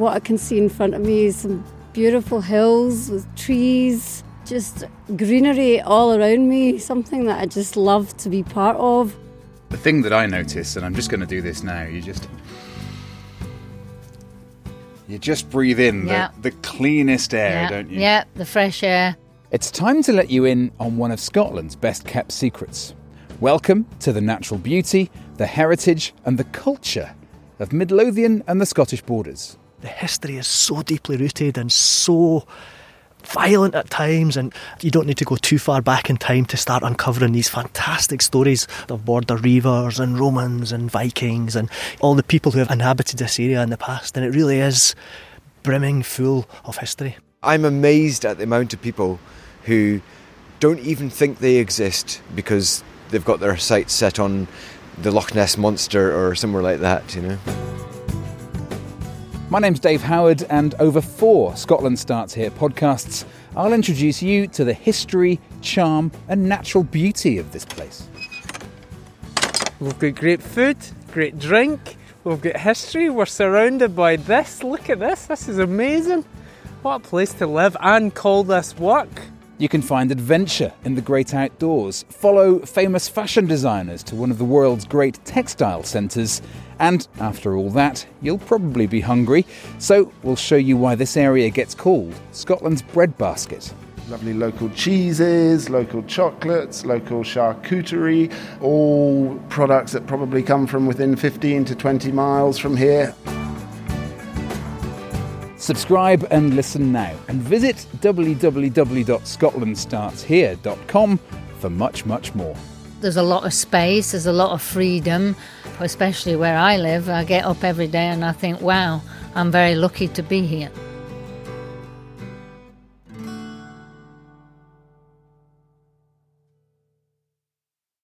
what I can see in front of me is some beautiful hills with trees, just greenery all around me, something that I just love to be part of. The thing that I notice, and I'm just going to do this now, you just. You just breathe in Yeah. the, the cleanest air, yeah, don't you? yeah, the fresh air. It's time to let you in on one of Scotland's best kept secrets. Welcome to the natural beauty, the heritage, and the culture of Midlothian and the Scottish borders. The history is so deeply rooted and so violent at times and you don't need to go too far back in time to start uncovering these fantastic stories of border reavers and Romans and Vikings and all the people who have inhabited this area in the past and it really is brimming full of history. I'm amazed at the amount of people who don't even think they exist because they've got their sights set on the Loch Ness monster or somewhere like that, you know. My name's Dave Howard, and over four Scotland Starts Here podcasts, I'll introduce you to the history, charm, and natural beauty of this place. We've got great food, great drink, we've got history, we're surrounded by this. Look at this, this is amazing. What a place to live and call this work. You can find adventure in the great outdoors, follow famous fashion designers to one of the world's great textile centres, and after all that, you'll probably be hungry. So we'll show you why this area gets called Scotland's breadbasket. Lovely local cheeses, local chocolates, local charcuterie, all products that probably come from within 15 to 20 miles from here. Subscribe and listen now, and visit www.scotlandstartshere.com for much, much more. There's a lot of space, there's a lot of freedom, especially where I live. I get up every day and I think, wow, I'm very lucky to be here.